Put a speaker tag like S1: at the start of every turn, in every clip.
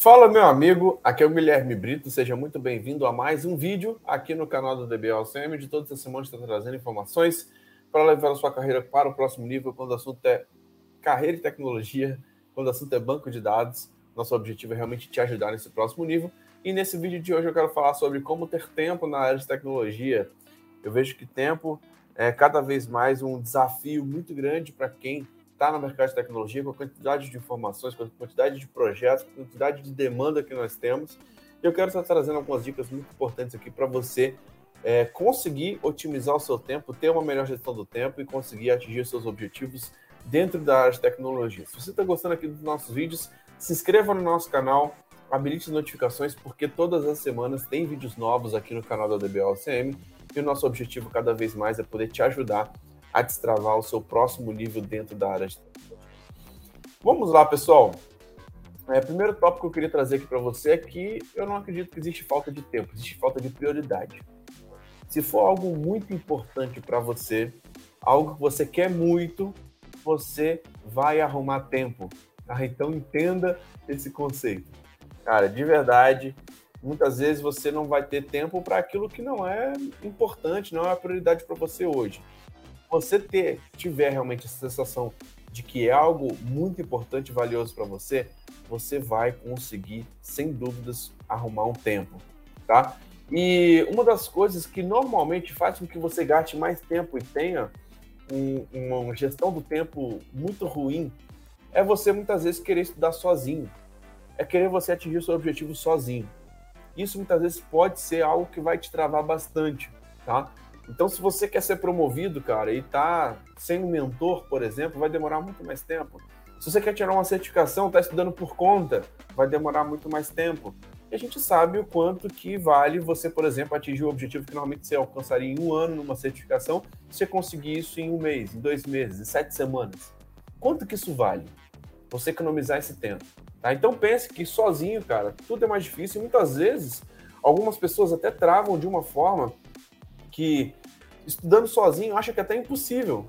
S1: Fala, meu amigo, aqui é o Guilherme Brito, seja muito bem-vindo a mais um vídeo aqui no canal do DBLCM. De todas as semanas está trazendo informações para levar a sua carreira para o próximo nível, quando o assunto é carreira e tecnologia, quando o assunto é banco de dados. Nosso objetivo é realmente te ajudar nesse próximo nível. E nesse vídeo de hoje eu quero falar sobre como ter tempo na área de tecnologia. Eu vejo que tempo é cada vez mais um desafio muito grande para quem está no mercado de tecnologia, com a quantidade de informações, com a quantidade de projetos, com a quantidade de demanda que nós temos. Eu quero estar trazendo algumas dicas muito importantes aqui para você é, conseguir otimizar o seu tempo, ter uma melhor gestão do tempo e conseguir atingir seus objetivos dentro da área de tecnologia. Se você está gostando aqui dos nossos vídeos, se inscreva no nosso canal, habilite as notificações, porque todas as semanas tem vídeos novos aqui no canal da DBLCM e o nosso objetivo cada vez mais é poder te ajudar a destravar o seu próximo nível dentro da área de. Vamos lá, pessoal. É, primeiro tópico que eu queria trazer aqui para você é que eu não acredito que existe falta de tempo, existe falta de prioridade. Se for algo muito importante para você, algo que você quer muito, você vai arrumar tempo. Tá? Então entenda esse conceito. Cara, de verdade, muitas vezes você não vai ter tempo para aquilo que não é importante, não é a prioridade para você hoje você ter, tiver realmente essa sensação de que é algo muito importante e valioso para você, você vai conseguir, sem dúvidas, arrumar um tempo, tá? E uma das coisas que normalmente faz com que você gaste mais tempo e tenha um, uma gestão do tempo muito ruim é você muitas vezes querer estudar sozinho, é querer você atingir o seu objetivo sozinho. Isso muitas vezes pode ser algo que vai te travar bastante, tá? Então, se você quer ser promovido, cara, e tá sem um mentor, por exemplo, vai demorar muito mais tempo. Se você quer tirar uma certificação, tá estudando por conta, vai demorar muito mais tempo. E a gente sabe o quanto que vale você, por exemplo, atingir o objetivo que normalmente você alcançaria em um ano numa certificação, você conseguir isso em um mês, em dois meses, em sete semanas. Quanto que isso vale? Você economizar esse tempo. Tá? Então pense que sozinho, cara, tudo é mais difícil e muitas vezes algumas pessoas até travam de uma forma que estudando sozinho acha que é até impossível.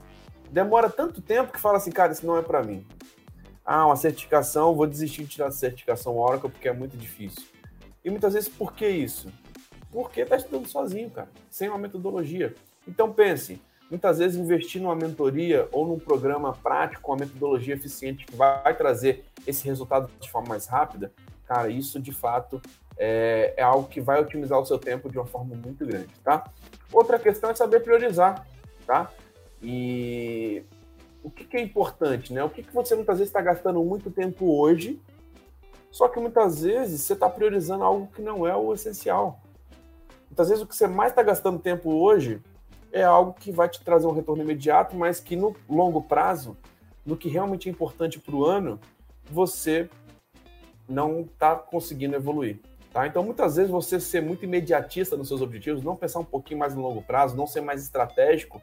S1: Demora tanto tempo que fala assim, cara, isso não é para mim. Ah, uma certificação, vou desistir de tirar a certificação Oracle porque é muito difícil. E muitas vezes, por que isso? Porque tá estudando sozinho, cara, sem uma metodologia. Então pense, muitas vezes investir numa mentoria ou num programa prático com uma metodologia eficiente que vai trazer esse resultado de forma mais rápida, cara, isso de fato é, é algo que vai otimizar o seu tempo de uma forma muito grande, tá? Outra questão é saber priorizar, tá? E o que, que é importante, né? O que, que você muitas vezes está gastando muito tempo hoje, só que muitas vezes você está priorizando algo que não é o essencial. Muitas vezes o que você mais está gastando tempo hoje é algo que vai te trazer um retorno imediato, mas que no longo prazo, no que realmente é importante para o ano, você não está conseguindo evoluir. Tá? Então, muitas vezes, você ser muito imediatista nos seus objetivos, não pensar um pouquinho mais no longo prazo, não ser mais estratégico,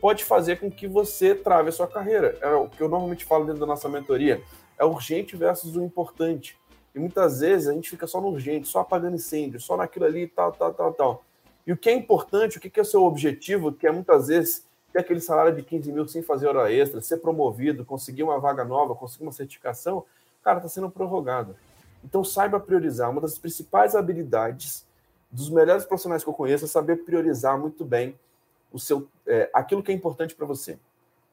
S1: pode fazer com que você trave a sua carreira. É o que eu normalmente falo dentro da nossa mentoria, é urgente versus o importante. E muitas vezes a gente fica só no urgente, só apagando incêndio, só naquilo ali, tal, tal, tal, tal. E o que é importante, o que é o seu objetivo, que é muitas vezes ter aquele salário de 15 mil sem fazer hora extra, ser promovido, conseguir uma vaga nova, conseguir uma certificação, cara, está sendo prorrogado. Então, saiba priorizar. Uma das principais habilidades dos melhores profissionais que eu conheço é saber priorizar muito bem o seu, é, aquilo que é importante para você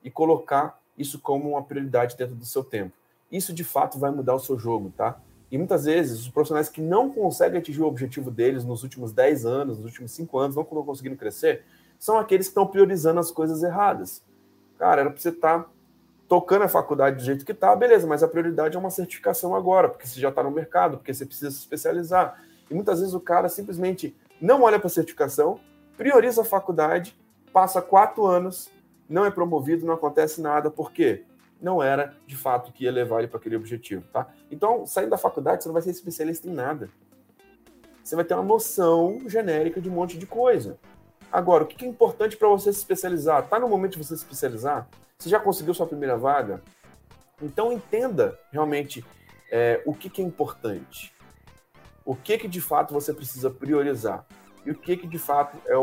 S1: e colocar isso como uma prioridade dentro do seu tempo. Isso, de fato, vai mudar o seu jogo, tá? E muitas vezes, os profissionais que não conseguem atingir o objetivo deles nos últimos 10 anos, nos últimos 5 anos, não estão conseguindo crescer, são aqueles que estão priorizando as coisas erradas. Cara, era para você estar tá tocando a faculdade do jeito que está, beleza, mas a prioridade é uma certificação agora, porque você já está no mercado, porque você precisa se especializar. E muitas vezes o cara simplesmente não olha para a certificação, prioriza a faculdade, passa quatro anos, não é promovido, não acontece nada, por quê? Não era de fato que ia levar ele para aquele objetivo, tá? Então, saindo da faculdade, você não vai ser especialista em nada. Você vai ter uma noção genérica de um monte de coisa. Agora, o que é importante para você se especializar? Está no momento de você se especializar? Você já conseguiu sua primeira vaga? Então entenda realmente é, o que, é importante. O que, que de fato você precisa priorizar. E o que, que de fato é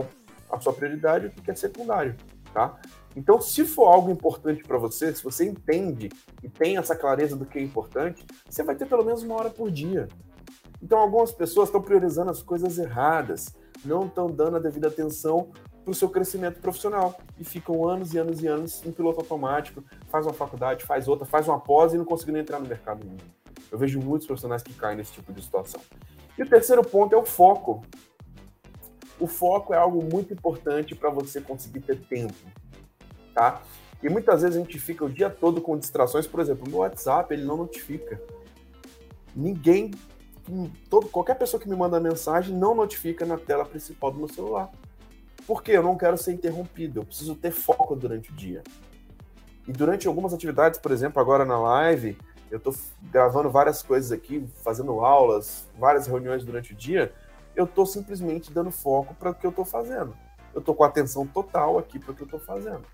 S1: a sua prioridade e o que, que é secundário. tá? Então, se for algo importante para você, se você entende e tem essa clareza do que é importante, você vai ter pelo menos uma hora por dia. Então, algumas pessoas estão priorizando as coisas erradas, não estão dando a devida atenção para o seu crescimento profissional e ficam anos e anos e anos em piloto automático, faz uma faculdade, faz outra, faz uma pós e não conseguindo entrar no mercado nenhum. Eu vejo muitos profissionais que caem nesse tipo de situação. E o terceiro ponto é o foco. O foco é algo muito importante para você conseguir ter tempo tá? E muitas vezes a gente fica o dia todo com distrações, por exemplo, no WhatsApp ele não notifica. Ninguém, todo, qualquer pessoa que me manda mensagem não notifica na tela principal do meu celular. Porque eu não quero ser interrompido, eu preciso ter foco durante o dia. E durante algumas atividades, por exemplo, agora na live, eu estou gravando várias coisas aqui, fazendo aulas, várias reuniões durante o dia, eu estou simplesmente dando foco para o que eu estou fazendo. Eu estou com atenção total aqui para o que eu estou fazendo.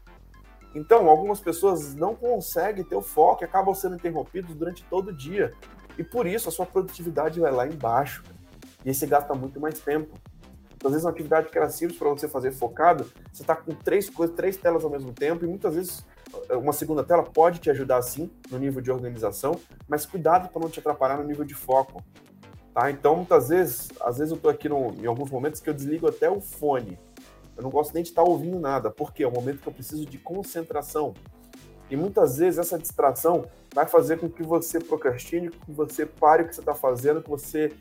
S1: Então, algumas pessoas não conseguem ter o foco e acabam sendo interrompidos durante todo o dia. E por isso a sua produtividade vai lá embaixo. E aí você gasta muito mais tempo. Então, às vezes, uma atividade que era simples para você fazer focado, você está com três coisas, três telas ao mesmo tempo, e muitas vezes uma segunda tela pode te ajudar sim no nível de organização, mas cuidado para não te atrapalhar no nível de foco. Tá? Então, muitas vezes, às vezes eu estou aqui no, em alguns momentos que eu desligo até o fone eu não gosto nem de estar ouvindo nada, porque é o momento que eu preciso de concentração. E muitas vezes essa distração vai fazer com que você procrastine, que você pare o que você está fazendo, que você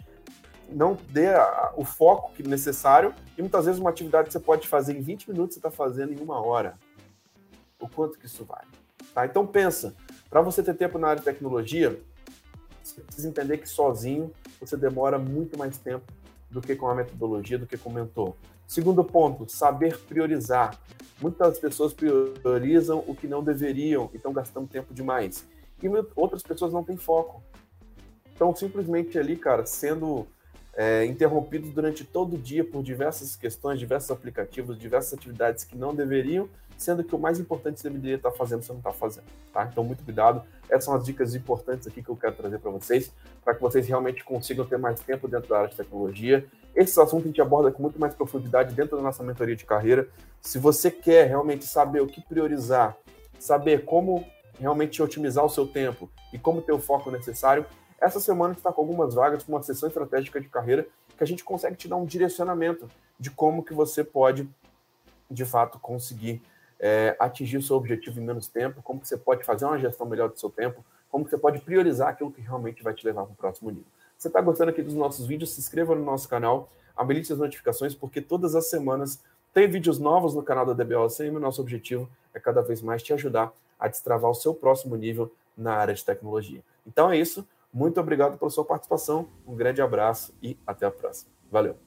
S1: não dê a, o foco que necessário. E muitas vezes uma atividade que você pode fazer em 20 minutos, você está fazendo em uma hora. O quanto que isso vale? Tá? Então pensa, para você ter tempo na área de tecnologia, você precisa entender que sozinho você demora muito mais tempo do que com a metodologia, do que com o mentor. Segundo ponto, saber priorizar. Muitas pessoas priorizam o que não deveriam e estão gastando tempo demais. E outras pessoas não têm foco. Estão simplesmente ali, cara, sendo é, interrompidos durante todo o dia por diversas questões, diversos aplicativos, diversas atividades que não deveriam, sendo que o mais importante você deveria estar fazendo, você não está fazendo. Tá? Então, muito cuidado. Essas são as dicas importantes aqui que eu quero trazer para vocês, para que vocês realmente consigam ter mais tempo dentro da área de tecnologia esse assunto a gente aborda com muito mais profundidade dentro da nossa mentoria de carreira. Se você quer realmente saber o que priorizar, saber como realmente otimizar o seu tempo e como ter o foco necessário, essa semana a gente está com algumas vagas para uma sessão estratégica de carreira que a gente consegue te dar um direcionamento de como que você pode, de fato, conseguir é, atingir o seu objetivo em menos tempo, como que você pode fazer uma gestão melhor do seu tempo, como que você pode priorizar aquilo que realmente vai te levar para o próximo nível você está gostando aqui dos nossos vídeos, se inscreva no nosso canal, habilite as notificações, porque todas as semanas tem vídeos novos no canal da DBOCM e o nosso objetivo é cada vez mais te ajudar a destravar o seu próximo nível na área de tecnologia. Então é isso. Muito obrigado pela sua participação, um grande abraço e até a próxima. Valeu!